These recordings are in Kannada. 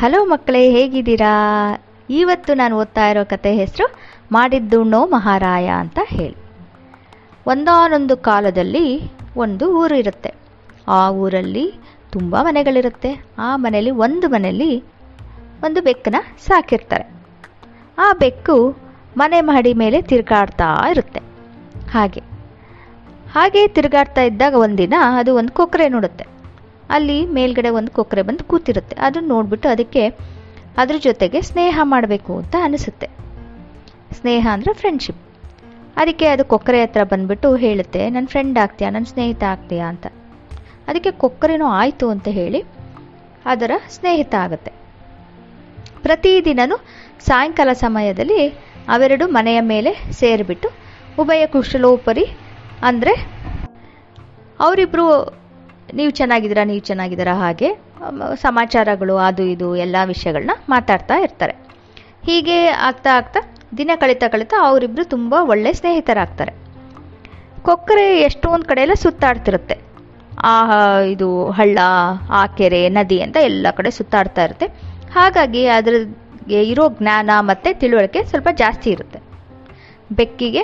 ಹಲೋ ಮಕ್ಕಳೇ, ಹೇಗಿದ್ದೀರಾ? ಇವತ್ತು ನಾನು ಓದ್ತಾ ಇರೋ ಕತೆ ಹೆಸರು ಮಾಡಿದ್ದುಣ್ಣೋ ಮಹಾರಾಯ ಅಂತ ಹೇಳಿ. ಒಂದಾನೊಂದು ಕಾಲದಲ್ಲಿ ಒಂದು ಊರು ಇರುತ್ತೆ. ಆ ಊರಲ್ಲಿ ತುಂಬ ಮನೆಗಳಿರುತ್ತೆ. ಆ ಮನೆಯಲ್ಲಿ ಒಂದು ಮನೆಯಲ್ಲಿ ಒಂದು ಬೆಕ್ಕನ್ನ ಸಾಕಿರ್ತಾರೆ. ಆ ಬೆಕ್ಕು ಮನೆ ಮಹಡಿ ಮೇಲೆ ತಿರುಗಾಡ್ತಾ ಇರುತ್ತೆ. ಹಾಗೆ. ಹಾಗೆ ತಿರುಗಾಡ್ತಾ ಇದ್ದಾಗ ಒಂದಿನ ಅದು ಒಂದು ಕೊಕ್ಕರೆ ನೋಡುತ್ತೆ. ಅಲ್ಲಿ ಮೇಲ್ಗಡೆ ಒಂದು ಕೊಕ್ಕರೆ ಬಂದು ಕೂತಿರುತ್ತೆ. ಅದನ್ನು ನೋಡಿಬಿಟ್ಟು ಅದಕ್ಕೆ ಅದ್ರ ಜೊತೆಗೆ ಸ್ನೇಹ ಮಾಡಬೇಕು ಅಂತ ಅನಿಸುತ್ತೆ. ಸ್ನೇಹ ಅಂದರೆ ಫ್ರೆಂಡ್ಶಿಪ್ ಅದಕ್ಕೆ ಅದು ಕೊಕ್ಕರೆ ಹತ್ರ ಬಂದ್ಬಿಟ್ಟು ಹೇಳುತ್ತೆ ನನ್ನ ಫ್ರೆಂಡ್ ಆಗ್ತೀಯಾ? ನನ್ನ ಸ್ನೇಹಿತ ಆಗ್ತೀಯಾ? ಅಂತ. ಅದಕ್ಕೆ ಕೊಕ್ಕರೆನೂ ಆಯಿತು ಅಂತ ಹೇಳಿ ಅದರ ಸ್ನೇಹಿತ ಆಗುತ್ತೆ. ಪ್ರತಿದಿನನೂ ಸಾಯಂಕಾಲ ಸಮಯದಲ್ಲಿ ಅವೆರಡು ಮನೆಯ ಮೇಲೆ ಸೇರಿಬಿಟ್ಟು ಉಭಯ ಕುಶಲೋಪರಿ ಅಂದರೆ ಅವರಿಬ್ಬರು ನೀವು ಚೆನ್ನಾಗಿದ್ದೀರಾ ನೀವು ಚೆನ್ನಾಗಿದ್ದೀರಾ ಹಾಗೆ ಸಮಾಚಾರಗಳು, ಅದು ಇದು, ಎಲ್ಲ ವಿಷಯಗಳನ್ನ ಮಾತಾಡ್ತಾ ಇರ್ತಾರೆ. ಹೀಗೆ ಆಗ್ತಾ ಆಗ್ತಾ, ದಿನ ಕಳೀತಾ ಕಳೀತಾ ಅವರಿಬ್ಬರು ತುಂಬ ಒಳ್ಳೆ ಸ್ನೇಹಿತರಾಗ್ತಾರೆ. ಕೊಕ್ಕರೆ ಎಷ್ಟೊಂದು ಕಡೆಯೆಲ್ಲ ಸುತ್ತಾಡ್ತಿರುತ್ತೆ. ಆ, ಇದು ಹಳ್ಳ, ಆ ಕೆರೆ, ನದಿ ಅಂತ ಎಲ್ಲ ಕಡೆ ಸುತ್ತಾಡ್ತಾ ಇರುತ್ತೆ. ಹಾಗಾಗಿ ಅದ್ರಿಗೆ ಇರೋ ಜ್ಞಾನ ಮತ್ತು ತಿಳುವಳಿಕೆ ಸ್ವಲ್ಪ ಜಾಸ್ತಿ ಇರುತ್ತೆ. ಬೆಕ್ಕಿಗೆ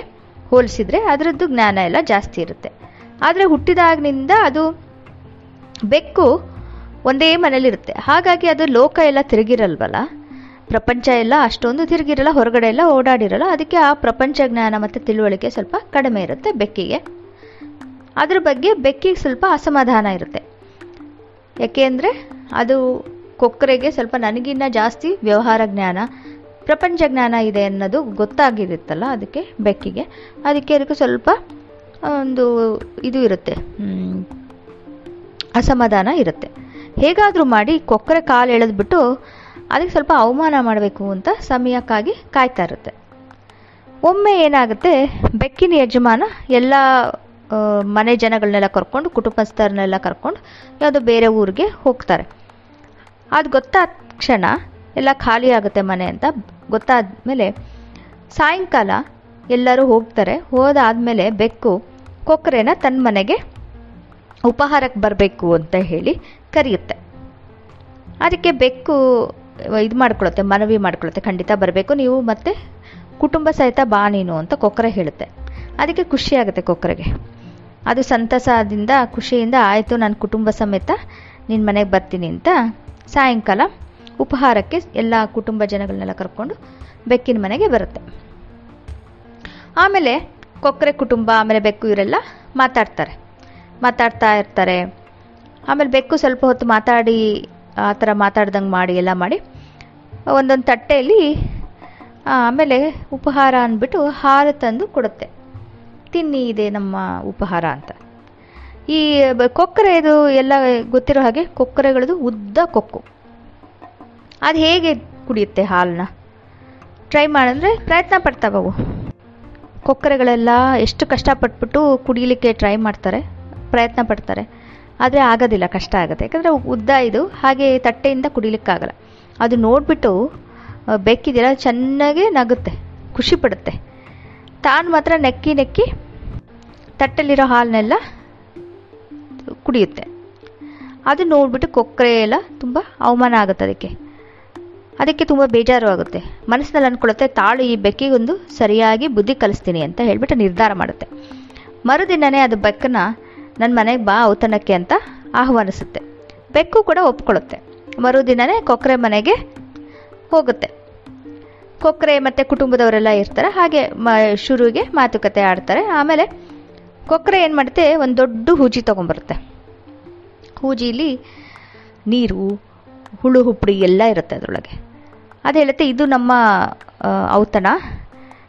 ಹೋಲಿಸಿದರೆ ಅದರದ್ದು ಜ್ಞಾನ ಎಲ್ಲ ಜಾಸ್ತಿ ಇರುತ್ತೆ. ಆದರೆ ಹುಟ್ಟಿದಾಗಿನಿಂದ ಅದು ಬೆಕ್ಕು ಒಂದೇ ಮನೇಲಿರುತ್ತೆ ಹಾಗಾಗಿ ಅದು ಲೋಕ ಎಲ್ಲ ತಿರುಗಿರಲ್ವಲ್ಲ? ಪ್ರಪಂಚ ಎಲ್ಲ ಅಷ್ಟೊಂದು ತಿರುಗಿರಲ್ಲ, ಹೊರಗಡೆ ಎಲ್ಲ ಓಡಾಡಿರಲ್ಲ. ಅದಕ್ಕೆ ಆ ಪ್ರಪಂಚ ಜ್ಞಾನ ಮತ್ತು ತಿಳುವಳಿಕೆ ಸ್ವಲ್ಪ ಕಡಿಮೆ ಇರುತ್ತೆ ಬೆಕ್ಕಿಗೆ. ಅದ್ರ ಬಗ್ಗೆ ಬೆಕ್ಕಿಗೆ ಸ್ವಲ್ಪ ಅಸಮಾಧಾನ ಇರುತ್ತೆ. ಯಾಕೆಂದರೆ ಅದು ಕೊಕ್ಕರೆಗೆ ಸ್ವಲ್ಪ ನನಗಿನ್ನ ಜಾಸ್ತಿ ವ್ಯವಹಾರ ಜ್ಞಾನ, ಪ್ರಪಂಚ ಜ್ಞಾನ ಇದೆ ಅನ್ನೋದು ಗೊತ್ತಾಗಿರುತ್ತಲ್ಲ ಅದಕ್ಕೆ ಬೆಕ್ಕಿಗೆ. ಅದಕ್ಕೆ ಅದಕ್ಕೆ ಸ್ವಲ್ಪ ಒಂದು ಇದು ಇರುತ್ತೆ. ಅಸಮಾಧಾನ ಇರುತ್ತೆ. ಹೇಗಾದರೂ ಮಾಡಿ ಕೊಕ್ಕರೆ ಕಾಲು ಎಳೆದ್ಬಿಟ್ಟು ಅದಕ್ಕೆ ಸ್ವಲ್ಪ ಅವಮಾನ ಮಾಡಬೇಕು ಅಂತ ಸಮಯಕ್ಕಾಗಿ ಕಾಯ್ತಾ ಇರುತ್ತೆ. ಒಮ್ಮೆ ಏನಾಗುತ್ತೆ, ಬೆಕ್ಕಿನ ಯಜಮಾನ ಎಲ್ಲ ಮನೆ ಜನಗಳನ್ನೆಲ್ಲ ಕರ್ಕೊಂಡು, ಕುಟುಂಬಸ್ಥರನ್ನೆಲ್ಲ ಕರ್ಕೊಂಡು ಯಾವುದೋ ಬೇರೆ ಊರಿಗೆ ಹೋಗ್ತಾರೆ. ಅದು ಗೊತ್ತಾದ ಕ್ಷಣ ಎಲ್ಲ ಖಾಲಿ ಆಗುತ್ತೆ ಮನೆ ಅಂತ ಗೊತ್ತಾದ ಮೇಲೆ ಸಾಯಂಕಾಲ ಎಲ್ಲರೂ ಹೋಗ್ತಾರೆ. ಹೋದಾದ್ಮೇಲೆ ಬೆಕ್ಕು ಕೊಕ್ಕರೆನ ತನ್ನ ಮನೆಗೆ ಉಪಹಾರಕ್ಕೆ ಬರಬೇಕು ಅಂತ ಹೇಳಿ ಕರೆಯುತ್ತೆ. ಅದಕ್ಕೆ ಬೆಕ್ಕು ಇದು ಮಾಡ್ಕೊಳುತ್ತೆ, ಮನವಿ ಮಾಡ್ಕೊಳುತ್ತೆ. ಖಂಡಿತ ಬರಬೇಕು, ನೀವು ಮತ್ತೆ ಕುಟುಂಬ ಸಹಿತ ಬಾ ನೀನು ಅಂತ ಕೊಕ್ಕರೆ ಹೇಳುತ್ತೆ. ಅದಕ್ಕೆ ಖುಷಿ ಆಗುತ್ತೆ ಕೊಕ್ಕರೆಗೆ. ಅದು ಸಂತಸದಿಂದ, ಖುಷಿಯಿಂದ ಆಯಿತು, ನಾನು ಕುಟುಂಬ ಸಮೇತ ನಿನ್ನ ಮನೆಗೆ ಬರ್ತೀನಿ ಅಂತ ಸಾಯಂಕಾಲ ಉಪಹಾರಕ್ಕೆ ಎಲ್ಲ ಕುಟುಂಬ ಜನಗಳನ್ನೆಲ್ಲ ಕರ್ಕೊಂಡು ಬೆಕ್ಕಿನ ಮನೆಗೆ ಬರುತ್ತೆ. ಆಮೇಲೆ ಕೊಕ್ಕರೆ ಕುಟುಂಬ, ಆಮೇಲೆ ಬೆಕ್ಕು ಇವರೆಲ್ಲ ಮಾತಾಡ್ತಾರೆ. ಮಾತಾಡ್ತಾ ಇರ್ತಾರೆ. ಆಮೇಲೆ ಬೆಕ್ಕು ಸ್ವಲ್ಪ ಹೊತ್ತು ಮಾತಾಡಿ, ಆ ಥರ ಮಾತಾಡ್ದಂಗೆ ಮಾಡಿ, ಎಲ್ಲ ಮಾಡಿ, ಒಂದೊಂದು ತಟ್ಟೆಯಲ್ಲಿ ಆಮೇಲೆ ಉಪಹಾರ ಅಂದ್ಬಿಟ್ಟು ಹಾಲು ತಂದು ಕೊಡುತ್ತೆ. ತಿನ್ನಿ, ಇದೆ ನಮ್ಮ ಉಪಹಾರ ಅಂತ. ಈ ಕೊಕ್ಕರೆ ಕೊಕ್ಕರೆದು ಎಲ್ಲ ಗೊತ್ತಿರೋ ಹಾಗೆ ಕೊಕ್ಕರೆಗಳದು ಉದ್ದ ಕೊಕ್ಕು. ಅದು ಹೇಗೆ ಕುಡಿಯುತ್ತೆ ಹಾಲನ್ನ? ಟ್ರೈ ಮಾಡಿದ್ರೆ ಪ್ರಯತ್ನ ಪಡ್ತಾವವು ಕೊಕ್ಕರೆಗಳೆಲ್ಲ ಎಷ್ಟು ಕಷ್ಟಪಟ್ಬಿಟ್ಟು ಕುಡಿಲಿಕ್ಕೆ ಟ್ರೈ ಮಾಡ್ತಾರೆ. ಪ್ರಯತ್ನ ಪಡ್ತಾರೆ. ಆದರೆ ಆಗೋದಿಲ್ಲ, ಕಷ್ಟ ಆಗುತ್ತೆ. ಯಾಕಂದರೆ ಉದ್ದ ಇದು, ಹಾಗೆ ತಟ್ಟೆಯಿಂದ ಕುಡಿಲಿಕ್ಕಾಗಲ್ಲ. ಅದು ನೋಡಿಬಿಟ್ಟು ಬೆಕ್ಕಿದೆಲ್ಲ ಚೆನ್ನಾಗಿ ನಗುತ್ತೆ, ಖುಷಿ ಪಡುತ್ತೆ. ತಾನು ಮಾತ್ರ ನೆಕ್ಕಿ ನೆಕ್ಕಿ ತಟ್ಟೆಲಿರೋ ಹಾಲನ್ನೆಲ್ಲ ಕುಡಿಯುತ್ತೆ. ಅದು ನೋಡಿಬಿಟ್ಟು ಕೊಕ್ಕರೆ ಎಲ್ಲ ತುಂಬ ಅವಮಾನ ಆಗುತ್ತೆ ಅದಕ್ಕೆ. ಅದಕ್ಕೆ ತುಂಬ ಬೇಜಾರು ಆಗುತ್ತೆ. ಮನಸ್ಸಿನಲ್ಲಿ ಅಂದ್ಕೊಳ್ಳುತ್ತೆ ತಾಳು ಈ ಬೆಕ್ಕಿಗೊಂದು ಸರಿಯಾಗಿ ಬುದ್ಧಿ ಕಲಿಸ್ತೀನಿ ಅಂತ ಹೇಳಿಬಿಟ್ಟು ನಿರ್ಧಾರ ಮಾಡುತ್ತೆ. ಮರುದಿನನೇ ಅದು ಬೆಕ್ಕನ್ನ ನನ್ನ ಮನೆಗೆ ಬಾ ಔತಣಕ್ಕೆ ಅಂತ ಆಹ್ವಾನಿಸುತ್ತೆ. ಬೆಕ್ಕು ಕೂಡ ಒಪ್ಕೊಳ್ಳುತ್ತೆ. ಮರುದಿನನೇ ಕೊಕ್ಕರೆ ಮನೆಗೆ ಹೋಗುತ್ತೆ. ಕೊಕ್ಕರೆ ಮತ್ತು ಕುಟುಂಬದವರೆಲ್ಲ ಇರ್ತಾರೆ. ಹಾಗೆ ಮ, ಶುರುವಿಗೆ ಮಾತುಕತೆ ಆಡ್ತಾರೆ. ಆಮೇಲೆ ಕೊಕ್ಕರೆ ಏನು ಮಾಡುತ್ತೆ? ಒಂದು ದೊಡ್ಡ ಹೂಜಿ ತೊಗೊಂಬರುತ್ತೆ ಹೂಜಿಲಿ ನೀರು, ಹುಳು ಹುಪ್ಪಡಿ ಎಲ್ಲ ಇರುತ್ತೆ ಅದರೊಳಗೆ. ಅದು ಹೇಳುತ್ತೆ, ಇದು ನಮ್ಮ ಔತಣ.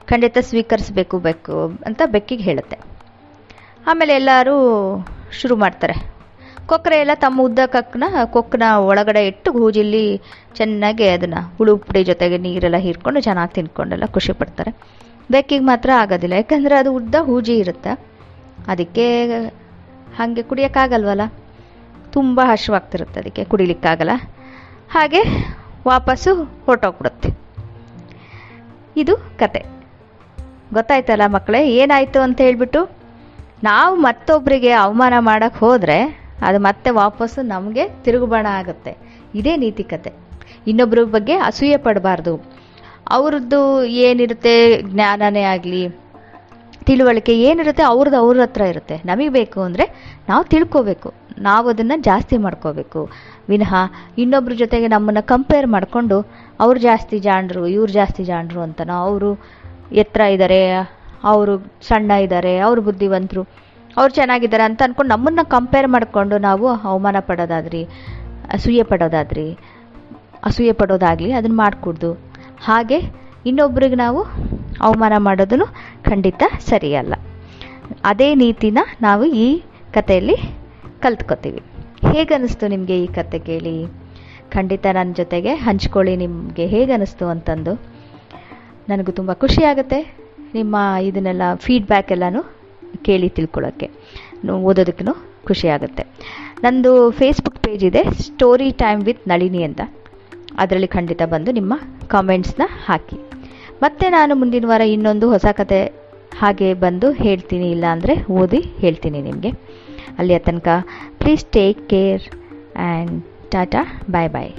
ಖಂಡಿತ ಸ್ವೀಕರಿಸಬೇಕು ಬೇಕು ಅಂತ ಬೆಕ್ಕಿಗೆ ಹೇಳುತ್ತೆ. ಆಮೇಲೆ ಎಲ್ಲರೂ ಶುರು ಮಾಡ್ತಾರೆ. ಕೊಕ್ಕರೆ ಎಲ್ಲ ತಮ್ಮ ಉದ್ದ ಕಕ್ಕನ ಕೊಕ್ಕನ ಒಳಗಡೆ ಇಟ್ಟು ಹೂಜಿಲಿ ಚೆನ್ನಾಗಿ ಅದನ್ನು ಹುಳು ಪುಡಿ ಜೊತೆಗೆ ನೀರೆಲ್ಲ ಹೀರ್ಕೊಂಡು ಚೆನ್ನಾಗಿ ತಿನ್ಕೊಂಡೆಲ್ಲ ಖುಷಿ ಪಡ್ತಾರೆ. ಬೆಕ್ಕಿಗೆ ಮಾತ್ರ ಆಗೋದಿಲ್ಲ. ಯಾಕಂದರೆ ಅದು ಉದ್ದ ಹೂಜಿ ಇರುತ್ತೆ? ಅದಕ್ಕೆ ಹಾಗೆ ಕುಡಿಯೋಕ್ಕಾಗಲ್ವಲ್ಲ? ತುಂಬ ಹಶ್ವಾಗ್ತಿರುತ್ತೆ ಅದಕ್ಕೆ ಕುಡಿಲಿಕ್ಕಾಗಲ್ಲ. ಹಾಗೆ ವಾಪಸ್ಸು ಹೊರಟೋಗ್ಬಿಡುತ್ತೆ. ಇದು ಕತೆ. ಗೊತ್ತಾಯ್ತಲ್ಲ ಮಕ್ಕಳೇ, ಏನಾಯಿತು ಅಂತ ಹೇಳ್ಬಿಟ್ಟು? ನಾವು ಮತ್ತೊಬ್ಬರಿಗೆ ಅವಮಾನ ಮಾಡೋಕ್ಕೆ ಹೋದರೆ ಅದು ಮತ್ತೆ ವಾಪಸ್ಸು ನಮಗೆ ತಿರುಗುಬಾಣ ಆಗುತ್ತೆ. ಇದೇ ನೀತಿ ಕತೆ ಇನ್ನೊಬ್ಬರ ಬಗ್ಗೆ ಅಸೂಯೆ ಪಡಬಾರ್ದು. ಅವ್ರದ್ದು ಏನಿರುತ್ತೆ ಜ್ಞಾನನೇ ಆಗಲಿ, ತಿಳುವಳಿಕೆ ಏನಿರುತ್ತೆ ಅವ್ರದ್ದು ಅವ್ರ ಹತ್ರ ಇರುತ್ತೆ. ನಮಗೆ ಬೇಕು ಅಂದರೆ ನಾವು ತಿಳ್ಕೋಬೇಕು. ನಾವು ಅದನ್ನು ಜಾಸ್ತಿ ಮಾಡ್ಕೋಬೇಕು. ವಿನಃ ಇನ್ನೊಬ್ರ ಜೊತೆಗೆ ನಮ್ಮನ್ನು ಕಂಪೇರ್ ಮಾಡಿಕೊಂಡು ಅವ್ರು ಜಾಸ್ತಿ ಜಾಣರು, ಇವ್ರು ಜಾಸ್ತಿ ಜಾಣರು ಅಂತನೋ ಅವರು ಎತ್ತರ ಇದ್ದಾರೆ ಅವರು ಸಣ್ಣ ಇದ್ದಾರೆ, ಅವ್ರು ಬುದ್ಧಿವಂತರು, ಅವ್ರು ಚೆನ್ನಾಗಿದ್ದಾರೆ ಅಂತ ಅಂದ್ಕೊಂಡು ನಮ್ಮನ್ನು ಕಂಪೇರ್ ಮಾಡಿಕೊಂಡು ನಾವು ಅವಮಾನ ಪಡೋದಾದ್ರಿ, ಅಸೂಯೆ ಪಡೋದಾದ್ರಿ, ಅಸೂಯೆ ಪಡೋದಾಗಲಿ ಅದನ್ನು ಮಾಡಿಕೊಡ್ದು. ಹಾಗೆ ಇನ್ನೊಬ್ರಿಗೆ ನಾವು ಅವಮಾನ ಮಾಡೋದನ್ನು ಖಂಡಿತ ಸರಿಯಲ್ಲ. ಅದೇ ನೀತಿನ ನಾವು ಈ ಕಥೆಯಲ್ಲಿ ಕಲ್ತ್ಕೋತೀವಿ. ಹೇಗನ್ನಿಸ್ತು ನಿಮಗೆ ಈ ಕತೆ ಕೇಳಿ? ಖಂಡಿತ ನನ್ನ ಜೊತೆಗೆ ಹಂಚ್ಕೊಳ್ಳಿ ನಿಮಗೆ ಹೇಗನ್ನಿಸ್ತು ಅಂತಂದು. ನನಗೂ ತುಂಬ ಖುಷಿ ಆಗುತ್ತೆ. ನಿಮ್ಮ ಇದನ್ನೆಲ್ಲ ಫೀಡ್ಬ್ಯಾಕ್ ಎಲ್ಲನೂ ಕೇಳಿ ತಿಳ್ಕೊಳ್ಳೋಕ್ಕೆ ಓದೋದಕ್ಕೂ ಖುಷಿ ಆಗುತ್ತೆ ನಂದು ಫೇಸ್ಬುಕ್ ಪೇಜ್ ಇದೆ ಸ್ಟೋರಿ ಟೈಮ್ ವಿತ್ ನಳಿನಿ ಅಂತ. ಅದರಲ್ಲಿ ಖಂಡಿತ ಬಂದು ನಿಮ್ಮ ಕಾಮೆಂಟ್ಸ್ನ ಹಾಕಿ. ಮತ್ತೆ ನಾನು ಮುಂದಿನ ವಾರ ಇನ್ನೊಂದು ಹೊಸ ಕತೆ ಹಾಗೆ ಬಂದು ಹೇಳ್ತೀನಿ ಇಲ್ಲ ಅಂದರೆ ಓದಿ ಹೇಳ್ತೀನಿ ನಿಮಗೆ. ಅಲ್ಲಿಯ ತನಕ please take care and tata bye bye